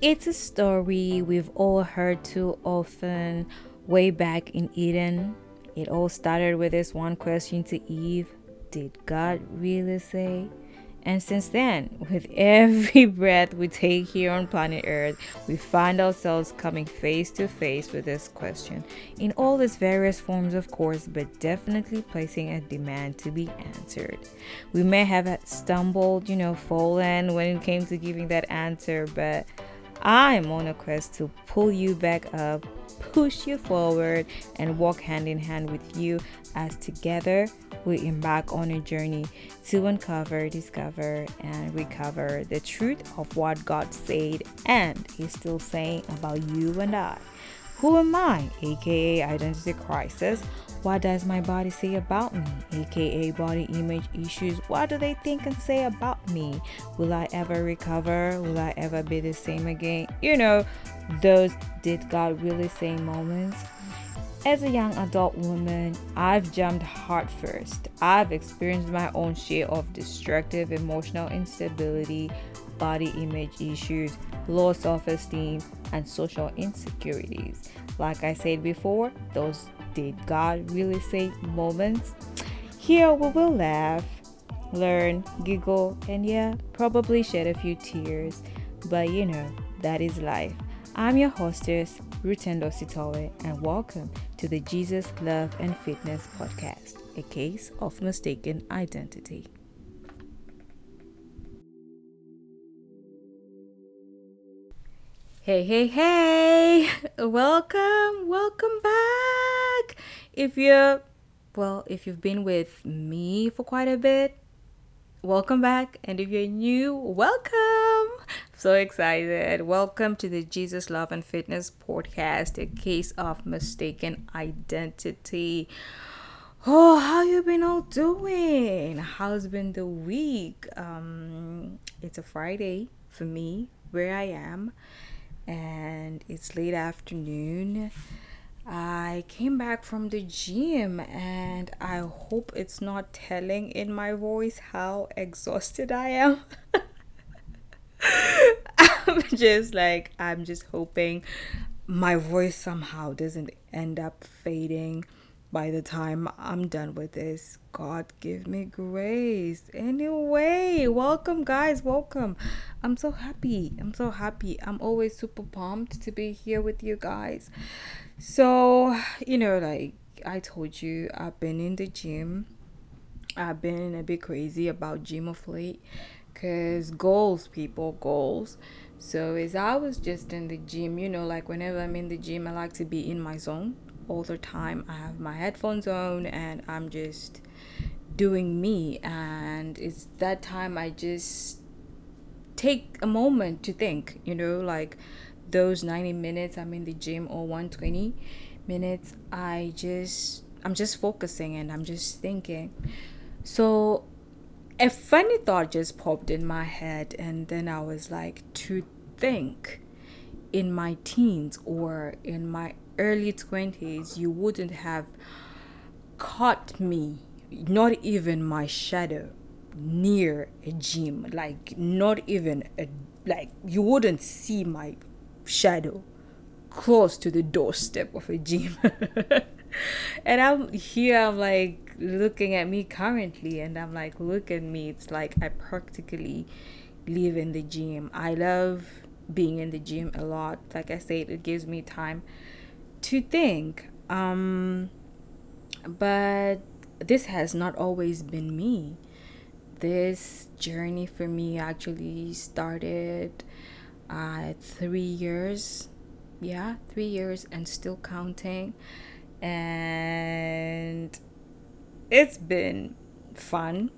It's a story we've all heard too often way back in Eden. It all started with this one question to Eve Did God really say? And since then, with every breath we take here on planet Earth, we find ourselves coming face to face with this question in all its various forms, of course, but definitely placing a demand to be answered. We may have stumbled, you know, fallen when it came to giving that answer, but I'm on a quest to pull you back up, push you forward, and walk hand in hand with you as together we embark on a journey to uncover, discover, and recover the truth of what God said and is still saying about you and I. Who am I? aka identity crisis. What does my body say about me? aka body image issues. What do they think and say about me? Will I ever recover? Will I ever be the same again? You know, those did God really say moments as a young adult woman, I've jumped heart first. I've experienced my own share of destructive emotional instability, body image issues, low self esteem, and social insecurities. Like I said before, those did God really say moments? Here we will laugh, learn, giggle, and yeah, probably shed a few tears. But you know, that is life. I'm your hostess, Rutendo Sitowe, and welcome to the Jesus Love and Fitness podcast, a case of mistaken identity. Hey, hey, hey! Welcome, welcome back! If you're, well, if you've been with me for quite a bit, welcome back. And if you're new, welcome! So excited. Welcome to the Jesus Love and Fitness podcast, a case of mistaken identity. Oh, how you been all doing? How's been the week? Um, it's a Friday for me where I am, and it's late afternoon. I came back from the gym and I hope it's not telling in my voice how exhausted I am. I'm just like, I'm just hoping my voice somehow doesn't end up fading by the time I'm done with this. God give me grace. Anyway, welcome, guys. Welcome. I'm so happy. I'm so happy. I'm always super pumped to be here with you guys. So, you know, like I told you, I've been in the gym. I've been a bit crazy about gym of late because goals, people, goals. So as I was just in the gym, you know, like whenever I'm in the gym, I like to be in my zone all the time. I have my headphones on and I'm just doing me. And it's that time I just take a moment to think, you know, like those 90 minutes I'm in the gym or 120 minutes, I just, I'm just focusing and I'm just thinking. So a funny thought just popped in my head, and then I was like, to think in my teens or in my early 20s, you wouldn't have caught me, not even my shadow, near a gym. Like, not even a, like, you wouldn't see my shadow close to the doorstep of a gym. and I'm here, I'm like, looking at me currently and I'm like, look at me. It's like I practically live in the gym. I love being in the gym a lot. Like I said, it gives me time to think. Um, but this has not always been me. This journey for me actually started uh, three years. Yeah, three years and still counting. And it's been fun.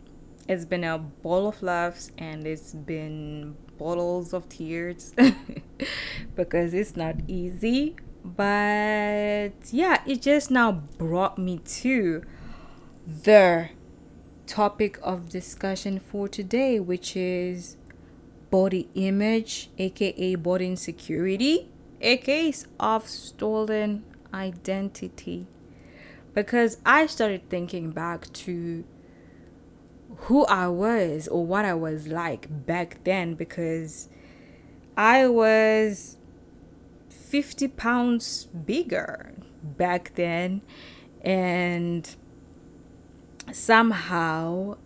It's been a ball of laughs and it's been bottles of tears because it's not easy. But yeah, it just now brought me to the topic of discussion for today, which is body image, aka body insecurity, a case of stolen identity because I started thinking back to who I was or what I was like back then because I was 50 pounds bigger back then. And somehow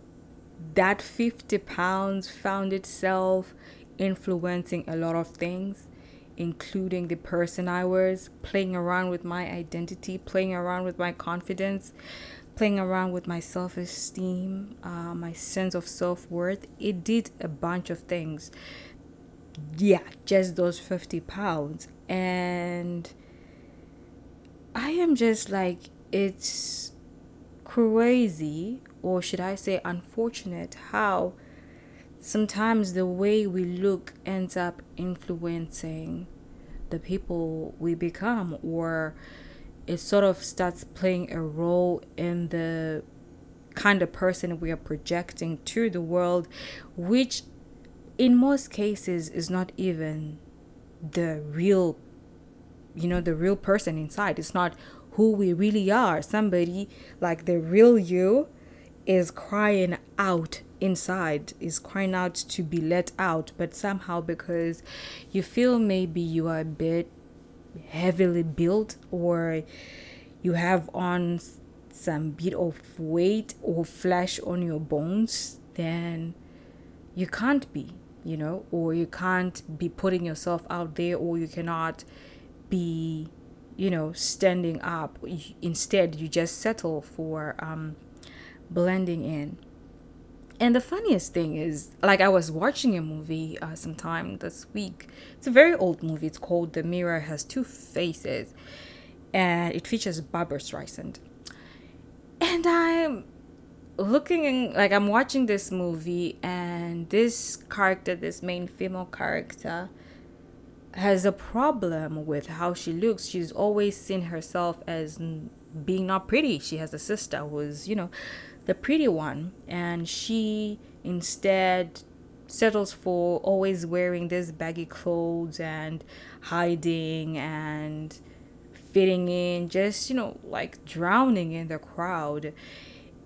that 50 pounds found itself influencing a lot of things, including the person I was, playing around with my identity, playing around with my confidence, playing around with my self esteem, uh, my sense of self worth. It did a bunch of things. Yeah, just those 50 pounds. And I am just like, it's crazy, or should I say, unfortunate, how sometimes the way we look ends up influencing the people we become, or it sort of starts playing a role in the kind of person we are projecting to the world, which in most cases is not even the real you know the real person inside. It's not who we really are. Somebody like the real you is crying out inside is crying out to be let out but somehow because you feel maybe you are a bit heavily built or you have on some bit of weight or flesh on your bones then you can't be you know or you can't be putting yourself out there or you cannot be you know standing up. Instead you just settle for um, blending in. And the funniest thing is like i was watching a movie uh, sometime this week. It's a very old movie. It's called the mirror. Has two faces and it features Barbara streisand. And i'm looking in, like i'm watching this movie and this character this main female character has a problem with how she looks. She's always seen herself as being not pretty. She has a sister who's, you know, the pretty one, and she instead settles for always wearing this baggy clothes and hiding and fitting in, just, you know, like drowning in the crowd.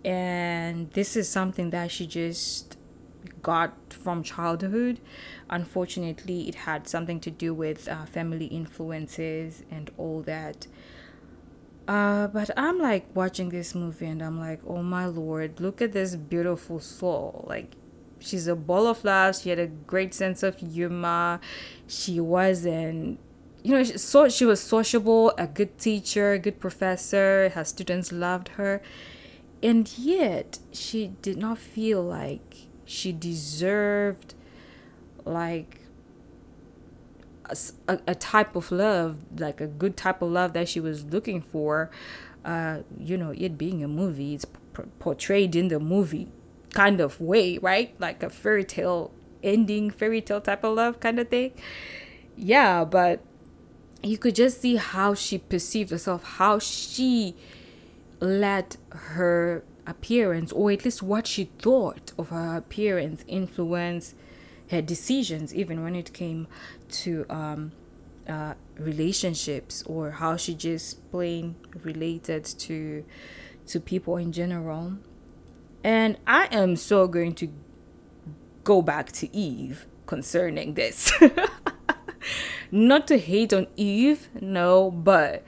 And this is something that she just got from childhood. Unfortunately, it had something to do with uh, family influences and all that. Uh, but I'm like watching this movie and I'm like, oh my lord, look at this beautiful soul. Like, she's a ball of laughs. She had a great sense of humor. She wasn't, you know, she, so she was sociable, a good teacher, a good professor. Her students loved her, and yet she did not feel like she deserved like a, a, type of love like a good type of love that she was looking for uh you know it being a movie it's p- portrayed in the movie kind of way right? Like a fairy tale ending fairy tale type of love kind of thing. Yeah but you could just see how she perceived herself how she let her appearance, or at least what she thought of her appearance, influence her decisions, even when it came to um, uh, relationships or how she just plain related to to people in general. And I am so going to go back to Eve concerning this. Not to hate on Eve, no, but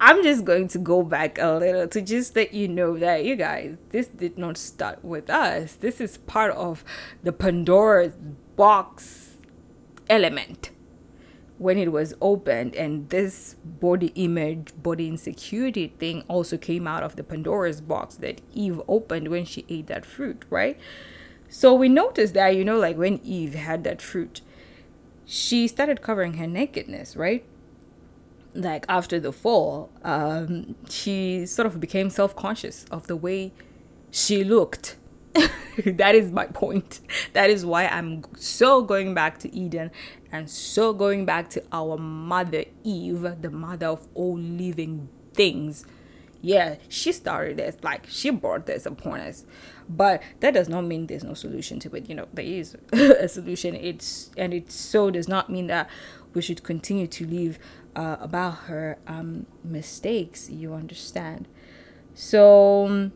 I'm just going to go back a little to just let you know that you guys, this did not start with us. This is part of the Pandora's box element. When it was opened and this body image body insecurity thing also came out of the pandora's box that eve opened when she ate that fruit right? So we noticed that you know like when eve had that fruit she started covering her nakedness right? Like after the fall, um, she sort of became self conscious of the way she looked. that is my point. That is why I'm so going back to Eden and so going back to our mother Eve, the mother of all living things. Yeah, she started this, like she brought this upon us. But that does not mean there's no solution to it. You know, there is a solution. It's and it so does not mean that we should continue to live uh, about her um, mistakes, you understand. So,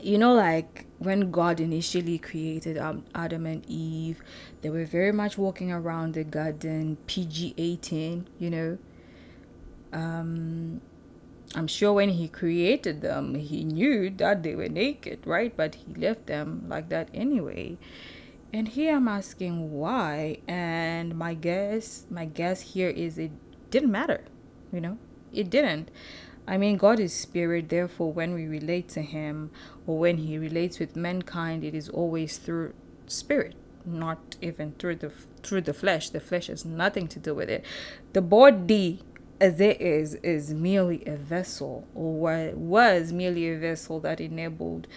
you know, like when God initially created Adam and Eve, they were very much walking around the garden, PG 18, you know. Um, I'm sure when he created them, he knew that they were naked, right? But he left them like that anyway. And here I'm asking why, and my guess, my guess here is it didn't matter, you know, it didn't. I mean, God is spirit, therefore, when we relate to Him or when He relates with mankind, it is always through spirit, not even through the through the flesh. The flesh has nothing to do with it. The body, as it is, is merely a vessel, or was merely a vessel that enabled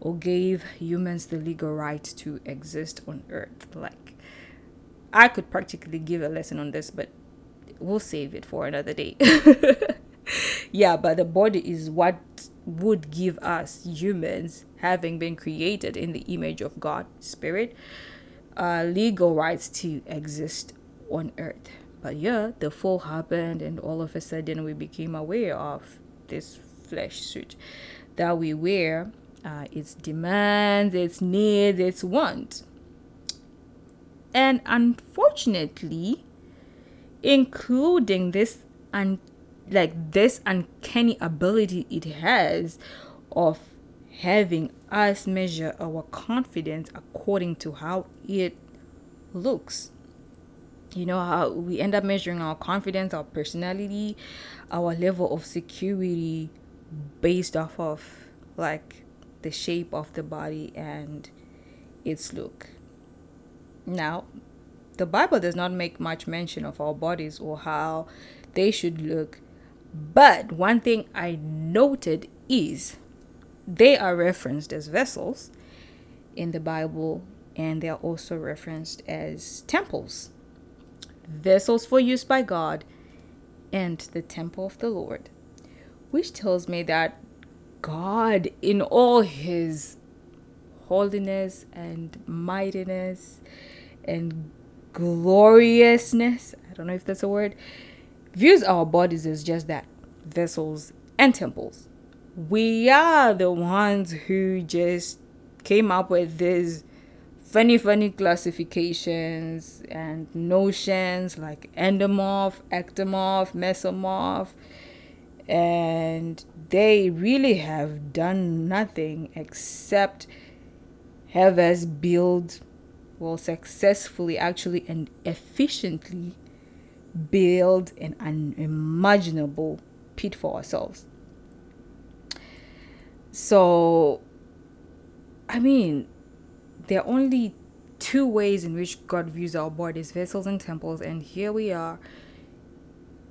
or gave humans the legal right to exist on earth. Like, I could practically give a lesson on this, but we'll save it for another day. yeah, but the body is what would give us humans, having been created in the image of God, Spirit, uh, legal rights to exist on earth. But yeah, the fall happened, and all of a sudden we became aware of this flesh suit that we wear, uh, its demands, its needs, its wants. And unfortunately, including this un- like this uncanny ability it has of having us measure our confidence according to how it looks. You know how we end up measuring our confidence our personality our level of security based off of like the shape of the body and its look. Now the bible does not make much mention of our bodies or how they should look but one thing I noted is they are referenced as vessels in the Bible and they are also referenced as temples. Vessels for use by God and the temple of the Lord, which tells me that God, in all his holiness and mightiness and gloriousness, I don't know if that's a word, views our bodies as just that vessels and temples. We are the ones who just came up with these funny, funny classifications and notions like endomorph, ectomorph, mesomorph, and they really have done nothing except have us build well successfully actually and efficiently build an unimaginable pit for ourselves. So, I mean, there are only two ways in which God views our bodies vessels and temples, and here we are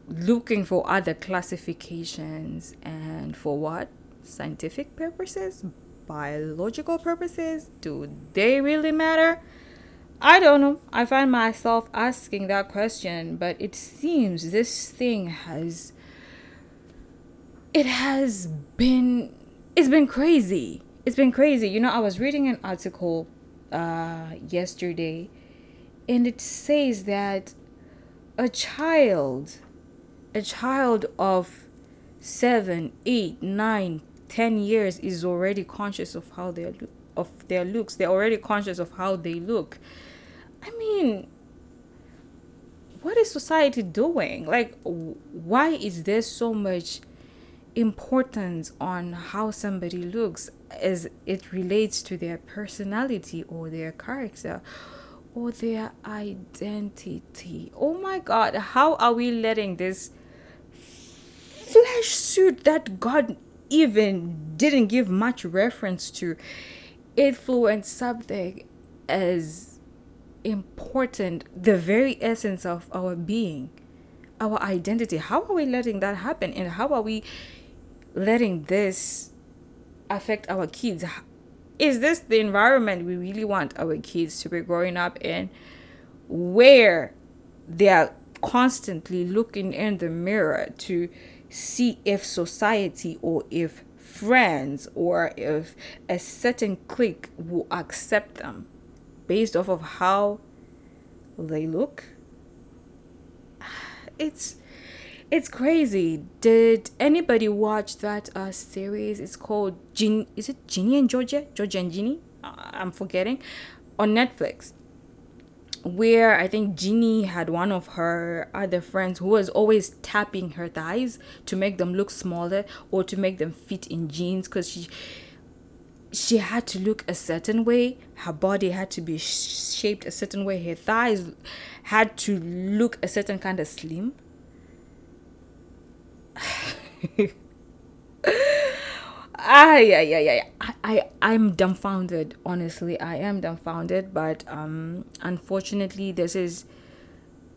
looking for other classifications and for what? Scientific purposes? Biological purposes? Do they really matter? I don't know. I find myself asking that question, but it seems this thing has it has been it's been crazy. It's been crazy. You know, I was reading an article uh yesterday and it says that a child a child of seven, eight, nine, ten years is already conscious of how they look of their looks. They're already conscious of how they look I mean, what is society doing? Like, why is there so much importance on how somebody looks as it relates to their personality or their character or their identity? Oh my God, how are we letting this flesh suit that God even didn't give much reference to influence something as important, the very essence of our being, our identity. How are we letting that happen? And how are we letting this affect our kids? Is this the environment we really want our kids to be growing up in? Where they are constantly looking in the mirror to see if society or if friends or if a certain clique will accept them based off of how they look it's it's crazy. Did anybody watch that uh, series? It's called Gin. Is it Ginny and Georgia? Georgia and Ginny? I'm forgetting. On Netflix. Where I think Ginny had one of her other friends who was always tapping her thighs to make them look smaller or to make them fit in jeans because she she had to look a certain way her body had to be shaped a certain way her thighs had to look a certain kind of slim. Ah yeah yeah yeah I, I i'm dumbfounded honestly. I am dumbfounded but um unfortunately this is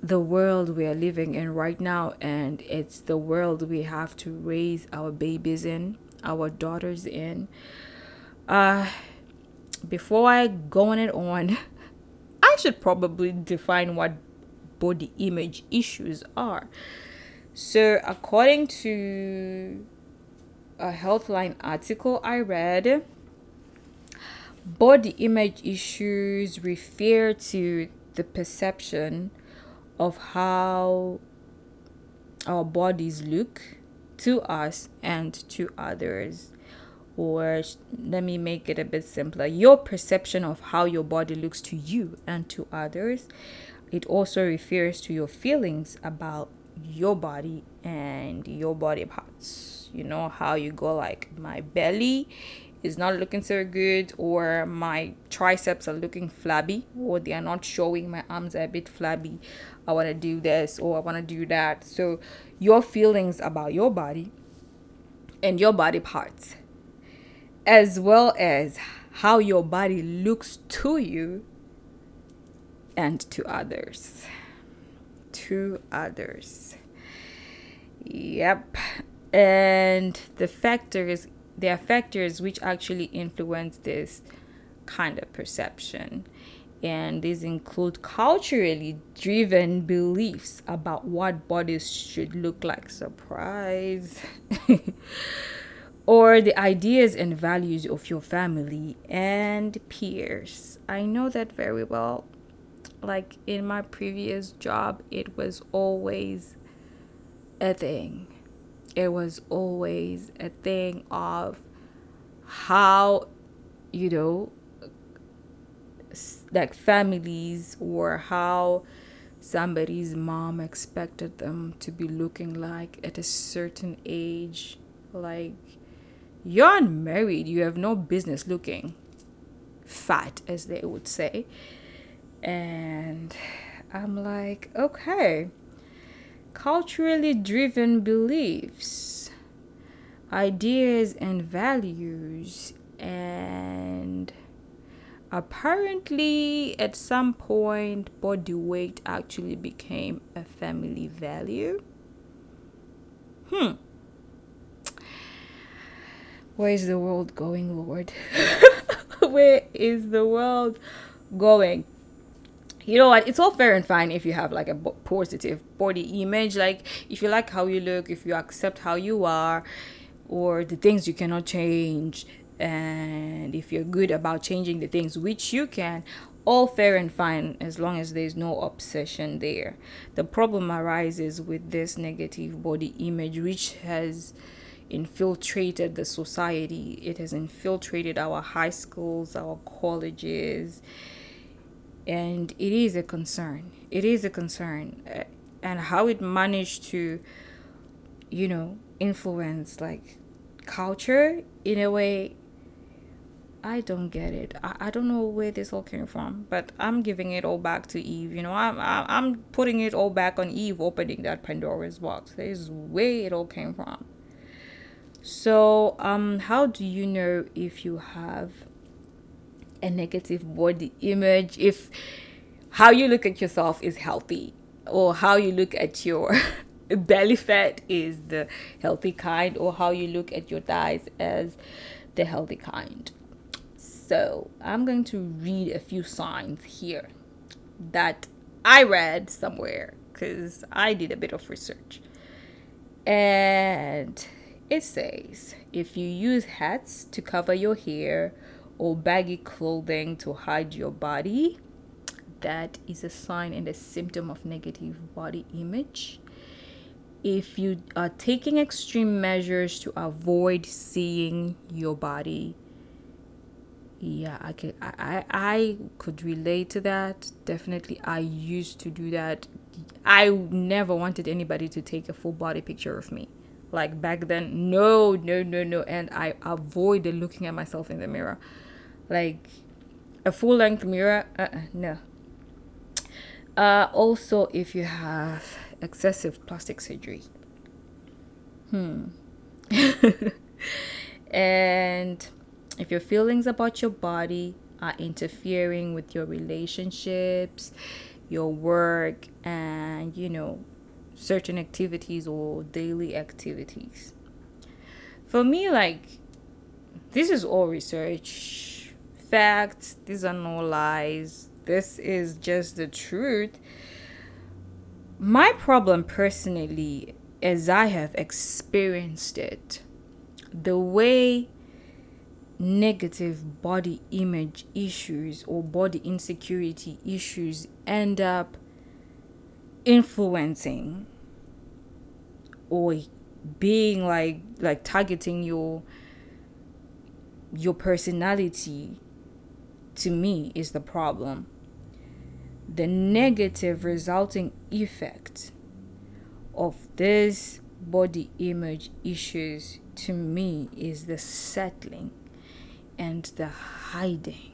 the world we are living in right now and it's the world we have to raise our babies in our daughters in uh before i go on it on i should probably define what body image issues are so, according to a Healthline article I read, body image issues refer to the perception of how our bodies look to us and to others. Or let me make it a bit simpler your perception of how your body looks to you and to others. It also refers to your feelings about your body and your body parts. You know how you go like my belly is not looking so good or my triceps are looking flabby or they are not showing my arms are a bit flabby i want to do this or i want to do that so your feelings about your body and your body parts as well as how your body looks to you and to others to others. Yep. And the factors, there are factors which actually influence this kind of perception. And these include culturally driven beliefs about what bodies should look like. Surprise. or the ideas and values of your family and peers. I know that very well like in my previous job, it was always a thing. It was always a thing of how, you know, like families or how somebody's mom expected them to be looking like at a certain age. Like, you're unmarried, you have no business looking fat, as they would say. And I'm like, okay, culturally driven beliefs, ideas, and values. And apparently, at some point, body weight actually became a family value. Hmm. Where is the world going, Lord? Where is the world going? you know what it's all fair and fine if you have like a positive body image like if you like how you look if you accept how you are or the things you cannot change and if you're good about changing the things which you can all fair and fine as long as there's no obsession there the problem arises with this negative body image which has infiltrated the society it has infiltrated our high schools our colleges and it is a concern it is a concern uh, and how it managed to you know influence like culture in a way I don't get it. I, I don't know where this all came from, but I'm giving it all back to Eve. You know, I'm I'm putting it all back on Eve opening that Pandora's box. This is where it all came from. So, um, how do you know if you have a negative body image? If how you look at yourself is healthy or how you look at your belly fat is the healthy kind or how you look at your thighs as the healthy kind. So i'm going to read a few signs here that i read somewhere because i did a bit of research. And it says if you use hats to cover your hair or baggy clothing to hide your body, that is a sign and a symptom of negative body image. if you are taking extreme measures to avoid seeing your body yeah i could I, I i could relate to that. Definitely i used to do that. I never wanted anybody to take a full body picture of me like back then no no no no. And i avoided looking at myself in the mirror. Like a full length mirror uh-uh, no. Uh also if you have excessive plastic surgery. Hmm. And if your feelings about your body are interfering with your relationships, your work, and you know, certain activities or daily activities. For me, like, this is all research, facts, these are no lies, this is just the truth. My problem personally, as I have experienced it, the way negative body image issues or body insecurity issues end up influencing or being like like targeting your your personality to me is the problem the negative resulting effect of this body image issues to me is the settling and the hiding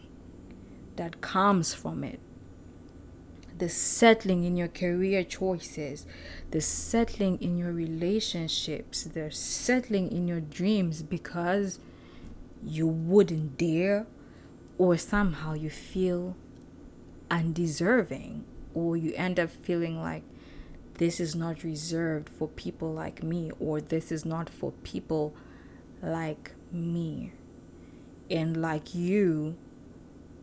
that comes from it. The settling in your career choices, the settling in your relationships, the settling in your dreams because you wouldn't dare, or somehow you feel undeserving, or you end up feeling like this is not reserved for people like me, or this is not for people like me. And like you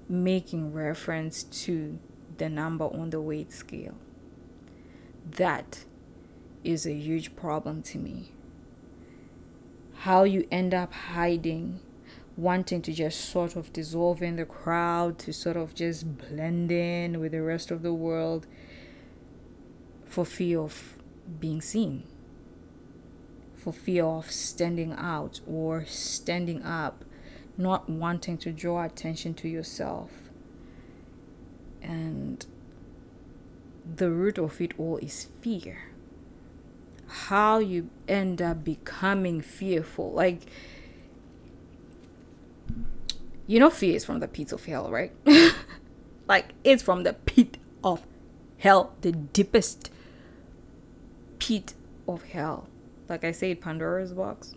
making reference to the number on the weight scale. That is a huge problem to me. How you end up hiding, wanting to just sort of dissolve in the crowd, to sort of just blend in with the rest of the world for fear of being seen, for fear of standing out or standing up not wanting to draw attention to yourself. And the root of it all is fear. How you end up becoming fearful. Like, you know, fear is from the pit of hell, right? like, it's from the pit of hell, the deepest pit of hell. Like I said, Pandora's box.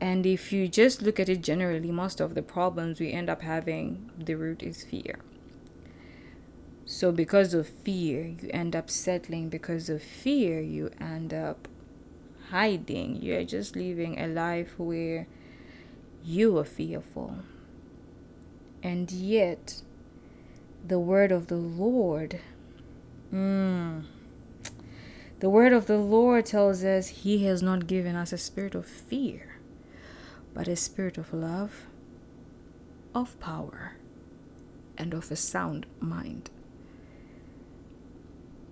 And if you just look at it generally, most of the problems we end up having, the root is fear. So, because of fear, you end up settling. Because of fear, you end up hiding. You're just living a life where you are fearful. And yet, the word of the Lord, mm, the word of the Lord tells us He has not given us a spirit of fear but a spirit of love, of power, and of a sound mind.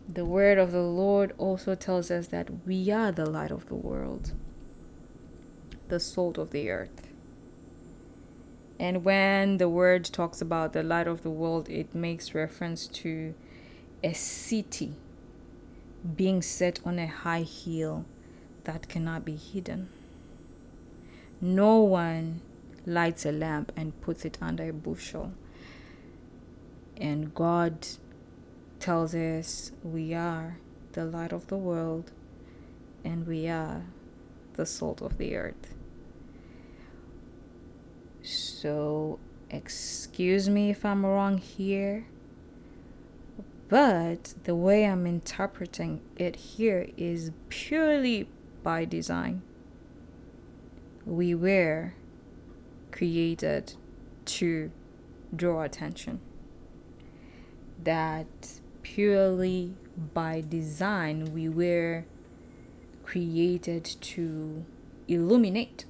The word of the Lord also tells us that we are the light of the world, the salt of the earth. And when the word talks about the light of the world, it makes reference to a city being set on a high hill that cannot be hidden. No one lights a lamp and puts it under a bushel. And God tells us we are the light of the world and we are the salt of the earth. So, excuse me if I'm wrong here, but the way I'm interpreting it here is purely by design we were created to draw attention. That purely by design we were created to illuminate.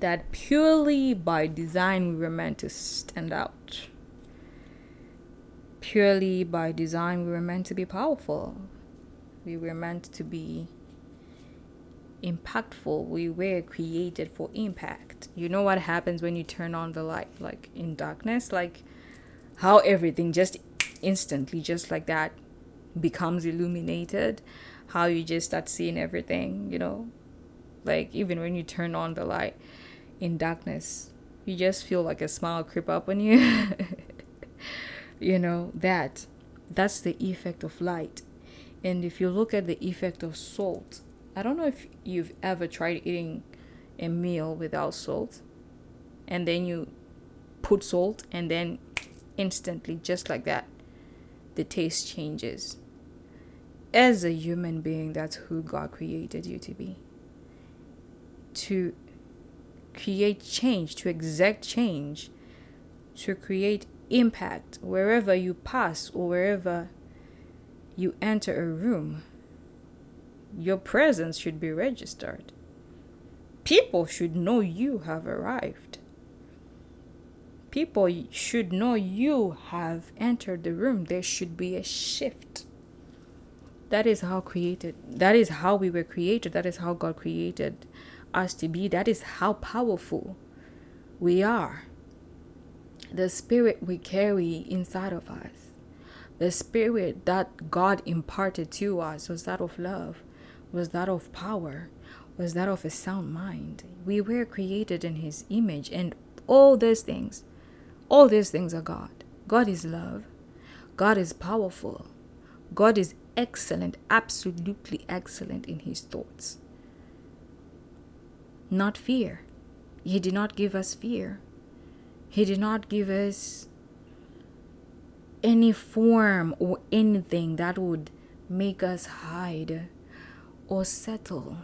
That purely by design we were meant to stand out. purely by design, we were meant to be powerful. We were meant to be impactful. We were created for impact. You know what happens when you turn on the light, like in darkness? Like how everything just instantly, just like that, becomes illuminated. How you just start seeing everything, you know? Like even when you turn on the light in darkness, you just feel like a smile creep up on you. you know, that. That's the effect of light. And if you look at the effect of salt, I don't know if you've ever tried eating a meal without salt and then you put salt and then instantly just like that the taste changes. As a human being that's who god created you to be. To create change to exact change to create impact wherever you pass or wherever you enter a room your presence should be registered. People should know you have arrived. People should know you have entered the room. There should be a shift. That is how created. That is how we were created. That is how God created us to be. That is how powerful we are. The spirit we carry inside of us. The spirit that God imparted to us was that of love was that of power, was that of a sound mind. We were created in His image, and all these things, all these things are God. God is love, God is powerful, God is excellent, absolutely excellent in His thoughts. Not fear. He did not give us fear. He did not give us any form or anything that would make us hide or settle.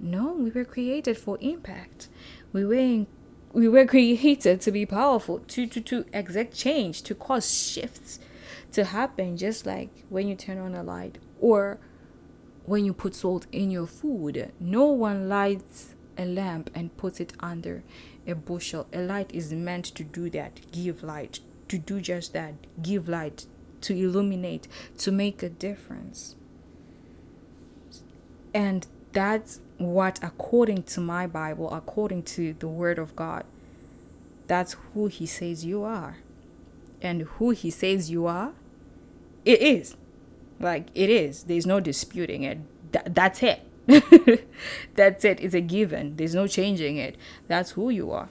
No, we were created for impact. We were in, we were created to be powerful, to to to exact change, to cause shifts to happen just like when you turn on a light or when you put salt in your food. No one lights a lamp and puts it under a bushel. A light is meant to do that, give light, to do just that, give light, to illuminate, to make a difference. And that's what, according to my Bible, according to the Word of God, that's who He says you are. And who He says you are, it is. Like, it is. There's no disputing it. Th- that's it. that's it. It's a given. There's no changing it. That's who you are.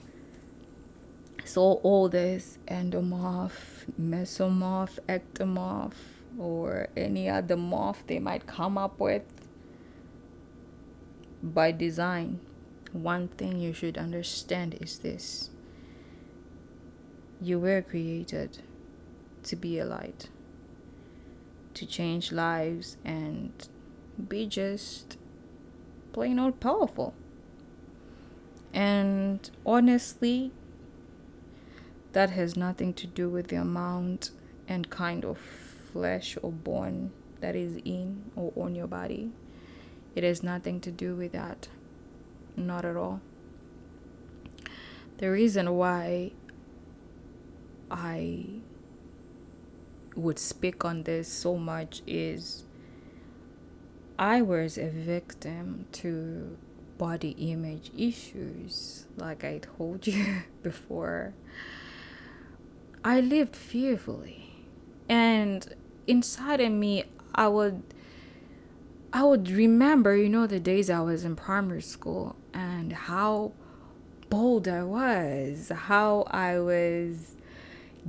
So, all this endomorph, mesomorph, ectomorph, or any other morph they might come up with by design, one thing you should understand is this you were created to be a light, to change lives, and be just plain old powerful. And honestly, that has nothing to do with the amount and kind of flesh or bone that is in or on your body. It has nothing to do with that. Not at all. The reason why I would speak on this so much is I was a victim to body image issues, like I told you before. I lived fearfully, and inside of me, I would I would remember, you know, the days I was in primary school and how bold I was, how I was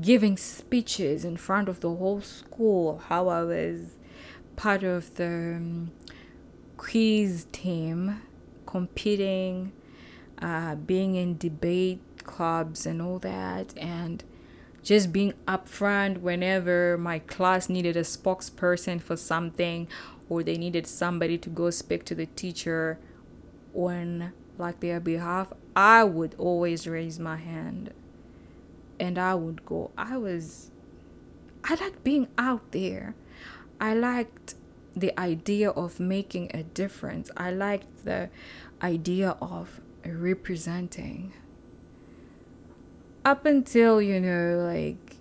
giving speeches in front of the whole school, how I was part of the um, quiz team, competing, uh, being in debate clubs and all that, and just being upfront whenever my class needed a spokesperson for something or they needed somebody to go speak to the teacher on like their behalf, I would always raise my hand and I would go. I was I liked being out there. I liked the idea of making a difference. I liked the idea of representing. Up until, you know, like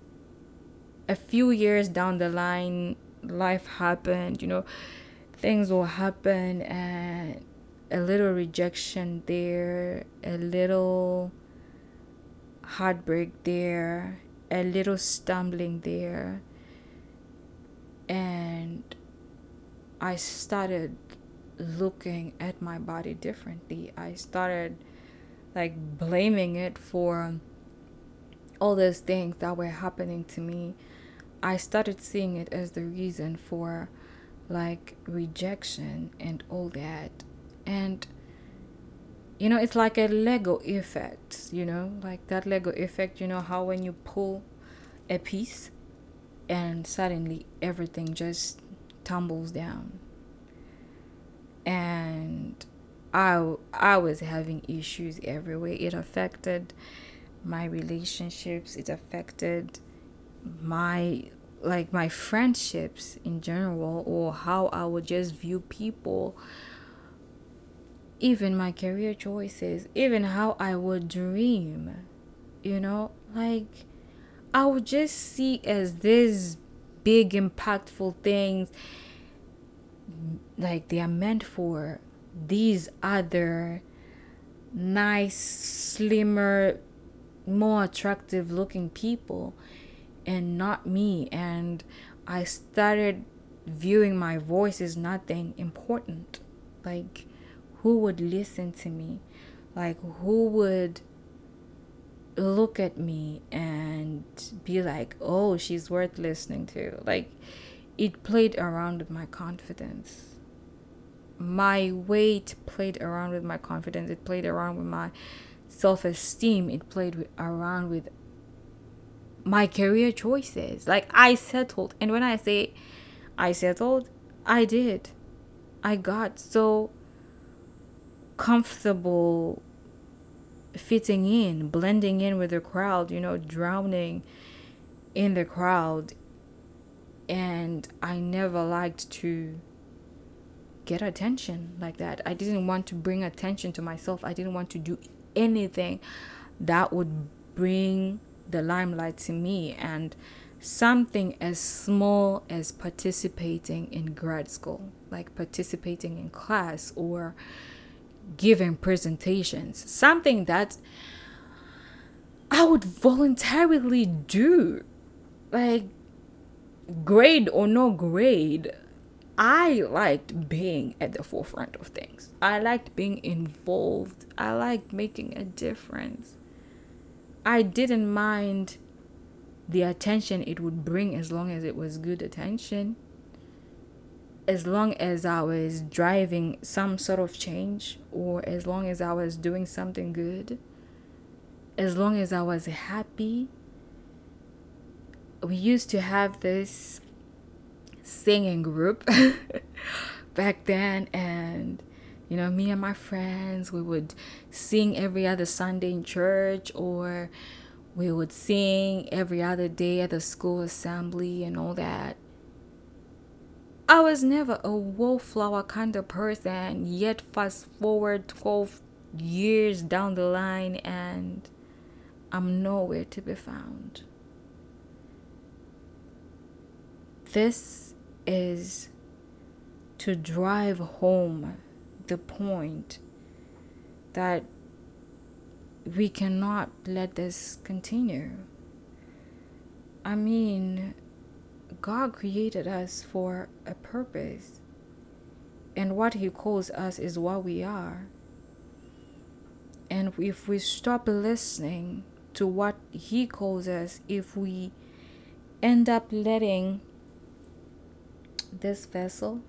a few years down the line, life happened, you know, things will happen and a little rejection there, a little heartbreak there, a little stumbling there. And I started looking at my body differently. I started like blaming it for all those things that were happening to me. I started seeing it as the reason for like rejection and all that. And you know, it's like a Lego effect, you know, like that Lego effect, you know, how when you pull a piece and suddenly everything just tumbles down. And I I was having issues everywhere. It affected my relationships, it affected my like my friendships in general or how I would just view people. Even my career choices, even how I would dream, you know, like I would just see as these big impactful things like they are meant for these other nice, slimmer, more attractive looking people and not me. And I started viewing my voice as nothing important. Like, who would listen to me? Like, who would look at me and be like, oh, she's worth listening to? Like, it played around with my confidence. My weight played around with my confidence. It played around with my self esteem. It played with, around with my career choices. Like I settled. And when I say I settled, I did. I got so comfortable fitting in, blending in with the crowd, you know, drowning in the crowd. And I never liked to get attention like that. I didn't want to bring attention to myself. I didn't want to do anything that would bring the limelight to me and something as small as participating in grad school, like participating in class or giving presentations, something that I would voluntarily do, like grade or no grade. I liked being at the forefront of things. I liked being involved. I liked making a difference. I didn't mind the attention it would bring as long as it was good attention. As long as I was driving some sort of change, or as long as I was doing something good, as long as I was happy. We used to have this singing group back then, and you know, me and my friends, we would sing every other Sunday in church, or we would sing every other day at the school assembly and all that. I was never a wallflower kind of person, yet fast forward 12 years down the line and I'm nowhere to be found. This is to drive home the point that we cannot let this continue. I mean, God created us for a purpose, and what He calls us is what we are. And if we stop listening to what He calls us, if we end up letting this vessel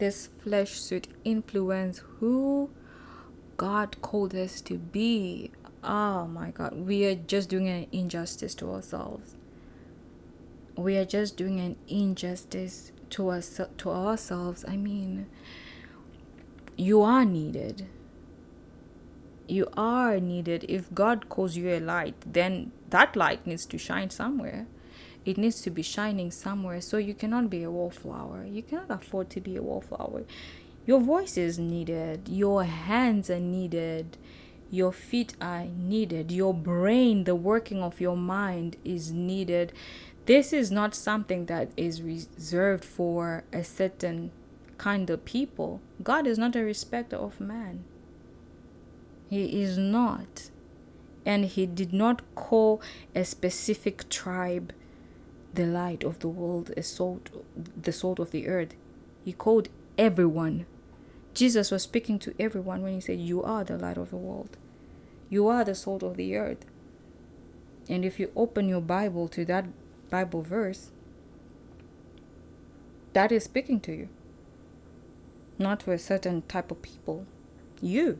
this flesh suit influence who God called us to be. Oh my God, we are just doing an injustice to ourselves. We are just doing an injustice to us to ourselves. I mean, you are needed. You are needed. If God calls you a light, then that light needs to shine somewhere it needs to be shining somewhere so you cannot be a wallflower you cannot afford to be a wallflower your voice is needed your hands are needed your feet are needed your brain the working of your mind is needed this is not something that is reserved for a certain kind of people. God is not a respecter of man. He is not. And he did not call a specific tribe the light of the world, a salt, the salt of the earth. He called everyone. Jesus was speaking to everyone when he said, You are the light of the world. You are the salt of the earth. And if you open your Bible to that Bible verse, that is speaking to you, not to a certain type of people. You,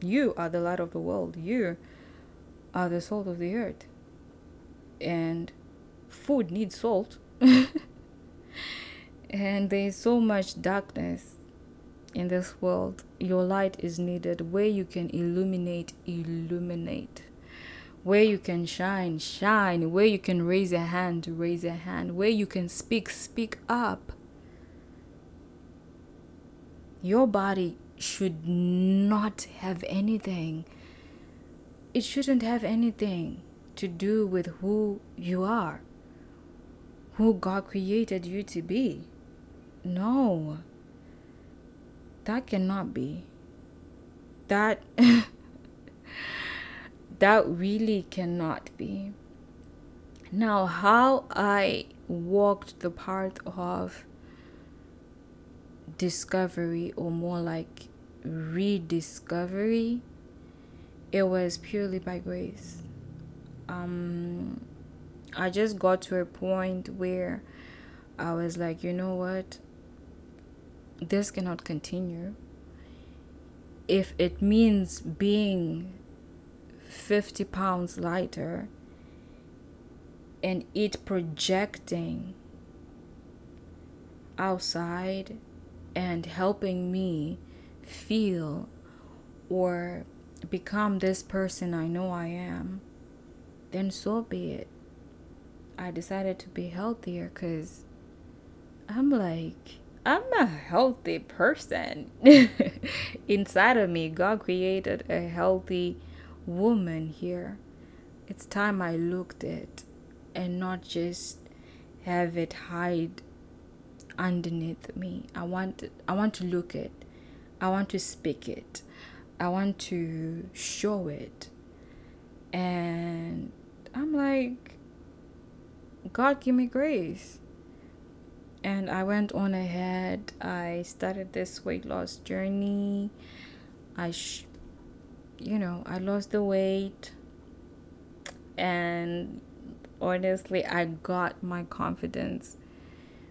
you are the light of the world. You are the salt of the earth. And food needs salt. and there is so much darkness in this world. Your light is needed. Where you can illuminate, illuminate. Where you can shine, shine. Where you can raise a hand, raise a hand. Where you can speak, speak up. Your body should not have anything. It shouldn't have anything to do with who you are, who God created you to be. No, that cannot be. That that really cannot be. Now, how I walked the path of discovery, or more like rediscovery, it was purely by grace. Um, I just got to a point where I was like, you know what? This cannot continue. If it means being 50 pounds lighter and it projecting outside and helping me feel or become this person I know I am, then so be it. I decided to be healthier because I'm like, I'm a healthy person. Inside of me, God created a healthy woman here. It's time I looked it and not just have it hide underneath me. I want I want to look it. I want to speak it. I want to show it. And I'm like God give me grace. And I went on ahead. I started this weight loss journey. I sh- you know, I lost the weight and honestly, I got my confidence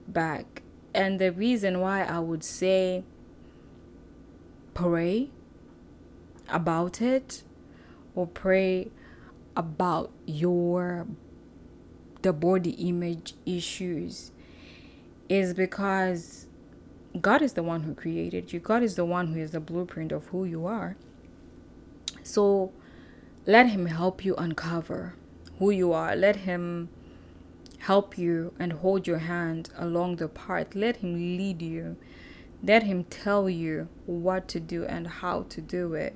back. And the reason why I would say pray about it or pray about your the body image issues is because God is the one who created you. God is the one who is the blueprint of who you are. So let Him help you uncover who you are. Let Him help you and hold your hand along the path. Let Him lead you. Let Him tell you what to do and how to do it.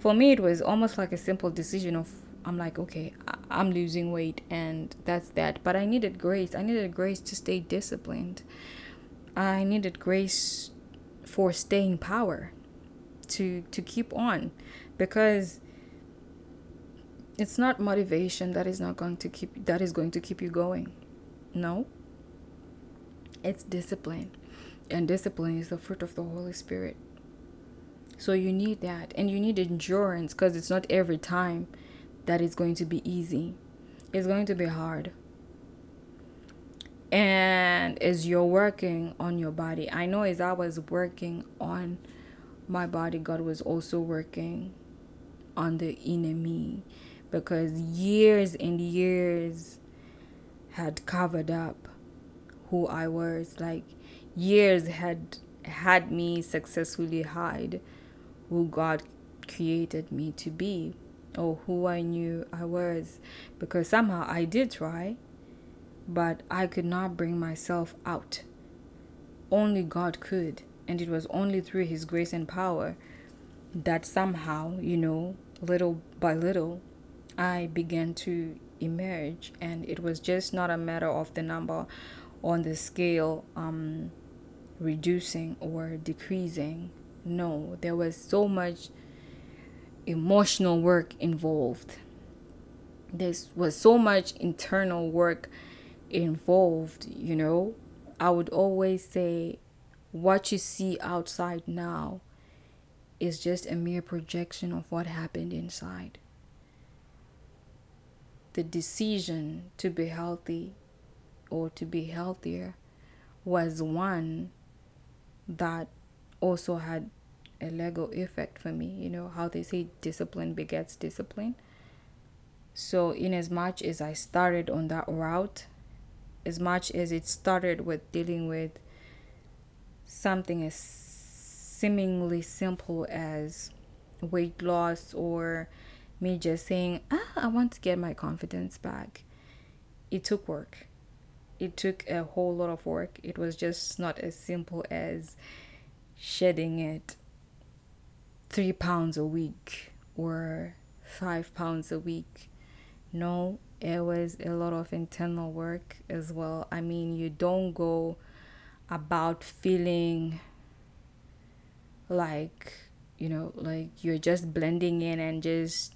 For me, it was almost like a simple decision of I'm like, okay, I'm losing weight and that's that. But I needed grace. I needed grace to stay disciplined. I needed grace for staying power to to keep on. Because it's not motivation that is not going to keep that is going to keep you going. No. It's discipline. And discipline is the fruit of the holy spirit. So you need that. And you need endurance because it's not every time that it's going to be easy. It's going to be hard. And as you're working on your body. I know as i was working on my body god was also working on the enemy because years and years had covered up who I was. Like years had had me successfully hide who God created me to be or who I knew I was because somehow I did try but I could not bring myself out. Only God could and it was only through his grace and power that somehow, you know, little by little, I began to emerge and it was just not a matter of the number on the scale um reducing or decreasing no there was so much emotional work involved. There was so much internal work involved you know. I would always say what you see outside now is just a mere projection of what happened inside. The decision to be healthy or to be healthier was one that also had a Lego effect for me. You know how they say discipline begets discipline. So, in as much as I started on that route, as much as it started with dealing with something as seemingly simple as weight loss or me just saying, ah, I want to get my confidence back. It took work. It took a whole lot of work. It was just not as simple as shedding it three pounds a week or five pounds a week. No, it was a lot of internal work as well. I mean, you don't go about feeling like, you know, like you're just blending in and just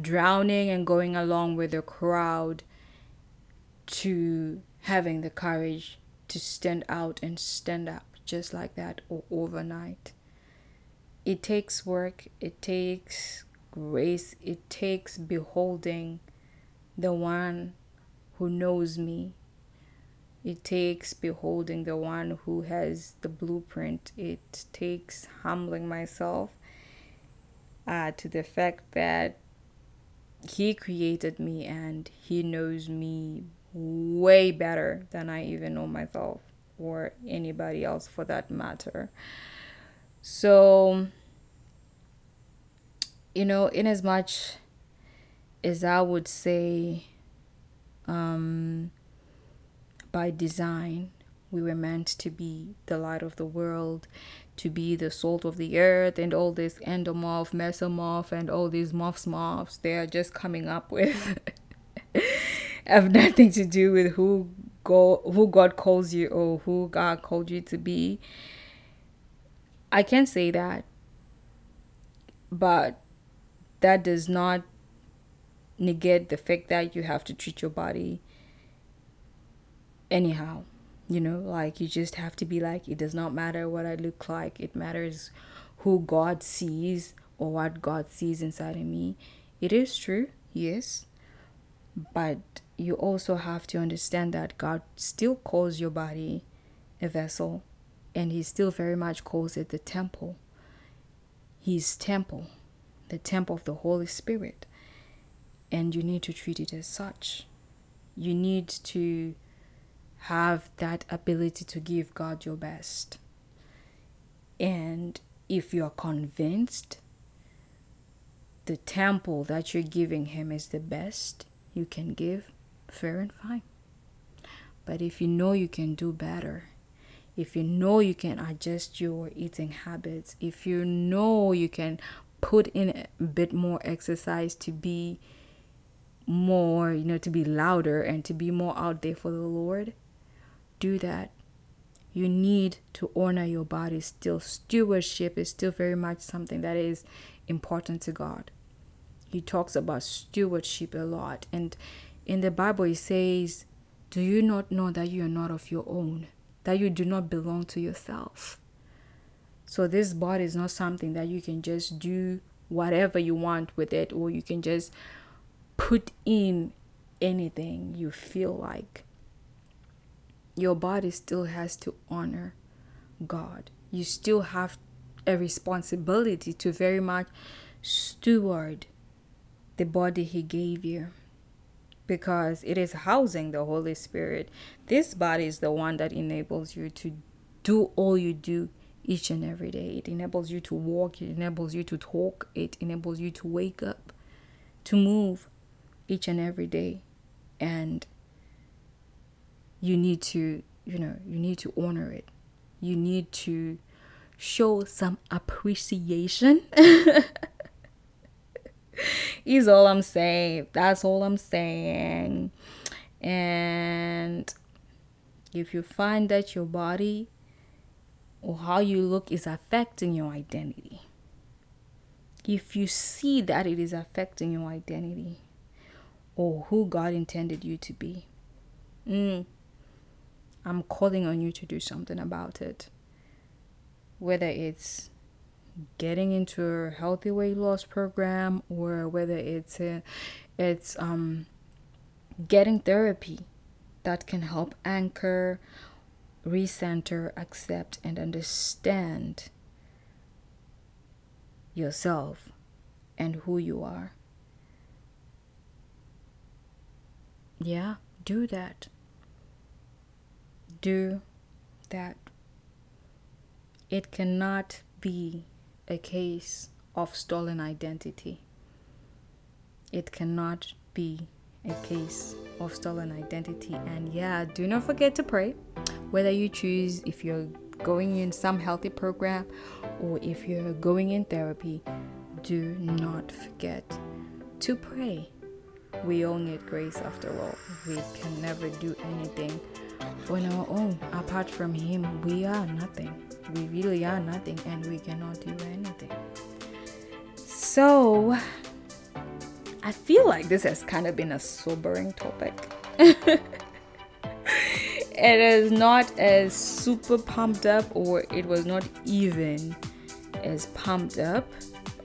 drowning and going along with the crowd to having the courage to stand out and stand up just like that or overnight. It takes work, it takes grace, it takes beholding the one who knows me. It takes beholding the one who has the blueprint. It takes humbling myself uh, to the fact that he created me and he knows me way better than I even know myself or anybody else for that matter. So, you know, in as much as I would say, um, by design, we were meant to be the light of the world, to be the salt of the earth, and all this endomorph, mesomorph, and all these morphs, morphs. They are just coming up with have nothing to do with who go who God calls you or who God called you to be. I can say that, but that does not negate the fact that you have to treat your body anyhow you know? Like you just have to be like it does not matter what i look like. It matters who god sees or what god sees inside of me. It is true yes but you also have to understand that god still calls your body a vessel and he still very much calls it the temple his temple the temple of the holy spirit and you need to treat it as such you need to have that ability to give God your best. And if you're convinced the temple that you're giving Him is the best you can give, fair and fine. But if you know you can do better, if you know you can adjust your eating habits, if you know you can put in a bit more exercise to be more, you know, to be louder and to be more out there for the Lord, do that. You need to honor your body still. Stewardship is still very much something that is important to God. He talks about stewardship a lot. And in the Bible, he says, Do you not know that you are not of your own? That you do not belong to yourself? So, this body is not something that you can just do whatever you want with it, or you can just put in anything you feel like your body still has to honor God. You still have a responsibility to very much steward the body He gave you because it is housing the Holy Spirit. This body is the one that enables you to do all you do each and every day. It enables you to walk, it enables you to talk, it enables you to wake up, to move each and every day. And you need to, you know, you need to honor it. You need to show some appreciation is all I'm saying. That's all I'm saying. And if you find that your body or how you look is affecting your identity, if you see that it is affecting your identity or who God intended you to be, mm, I'm calling on you to do something about it. Whether it's getting into a healthy weight loss program or whether it's a, it's um getting therapy that can help anchor, recenter, accept and understand yourself and who you are. Yeah, do that. Do that. It cannot be a case of stolen identity. It cannot be a case of stolen identity. And yeah, do not forget to pray. Whether you choose if you're going in some healthy program or if you're going in therapy, do not forget to pray. We all need grace after all. We can never do anything on our own. Apart from Him, we are nothing. We really are nothing and we cannot do anything. So, I feel like this has kind of been a sobering topic. it is not as super pumped up, or it was not even as pumped up.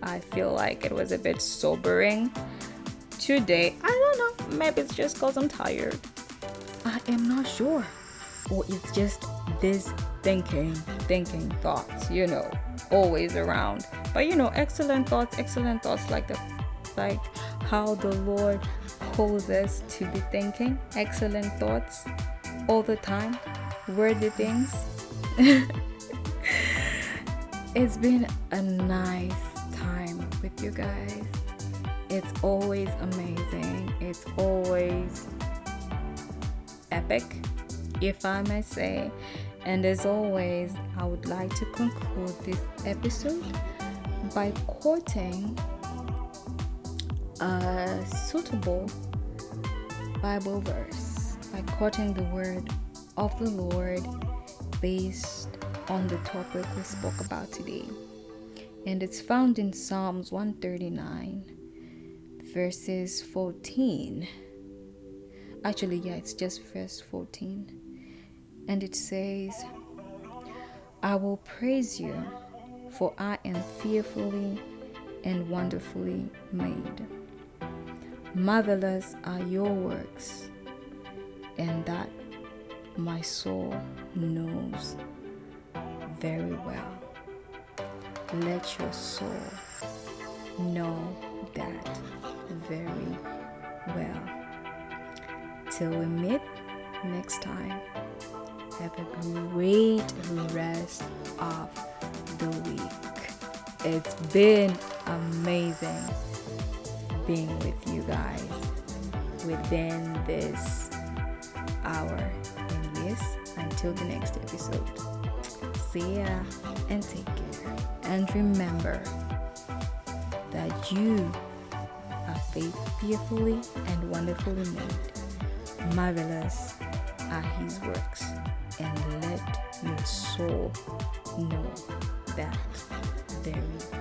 I feel like it was a bit sobering today. I don't know. Maybe it's just because I'm tired. I am not sure. Or it's just this thinking, thinking thoughts, you know, always around. But you know, excellent thoughts, excellent thoughts like the like how the Lord calls us to be thinking excellent thoughts all the time, worthy things. it's been a nice time with you guys. It's always amazing. It's always epic, if I may say. And as always, I would like to conclude this episode by quoting a suitable Bible verse by quoting the word of the Lord based on the topic we spoke about today. And it's found in Psalms 139, verses 14. Actually, yeah, it's just verse 14. And it says, I will praise you, for I am fearfully and wonderfully made. Marvelous are your works, and that my soul knows very well. Let your soul know that very well. Till we meet next time, have a great rest of the week. It's been amazing being with you guys within this hour. And yes, until the next episode. See ya and take care. And remember that you are fearfully and wonderfully made. Marvelous are his works. Soul know that very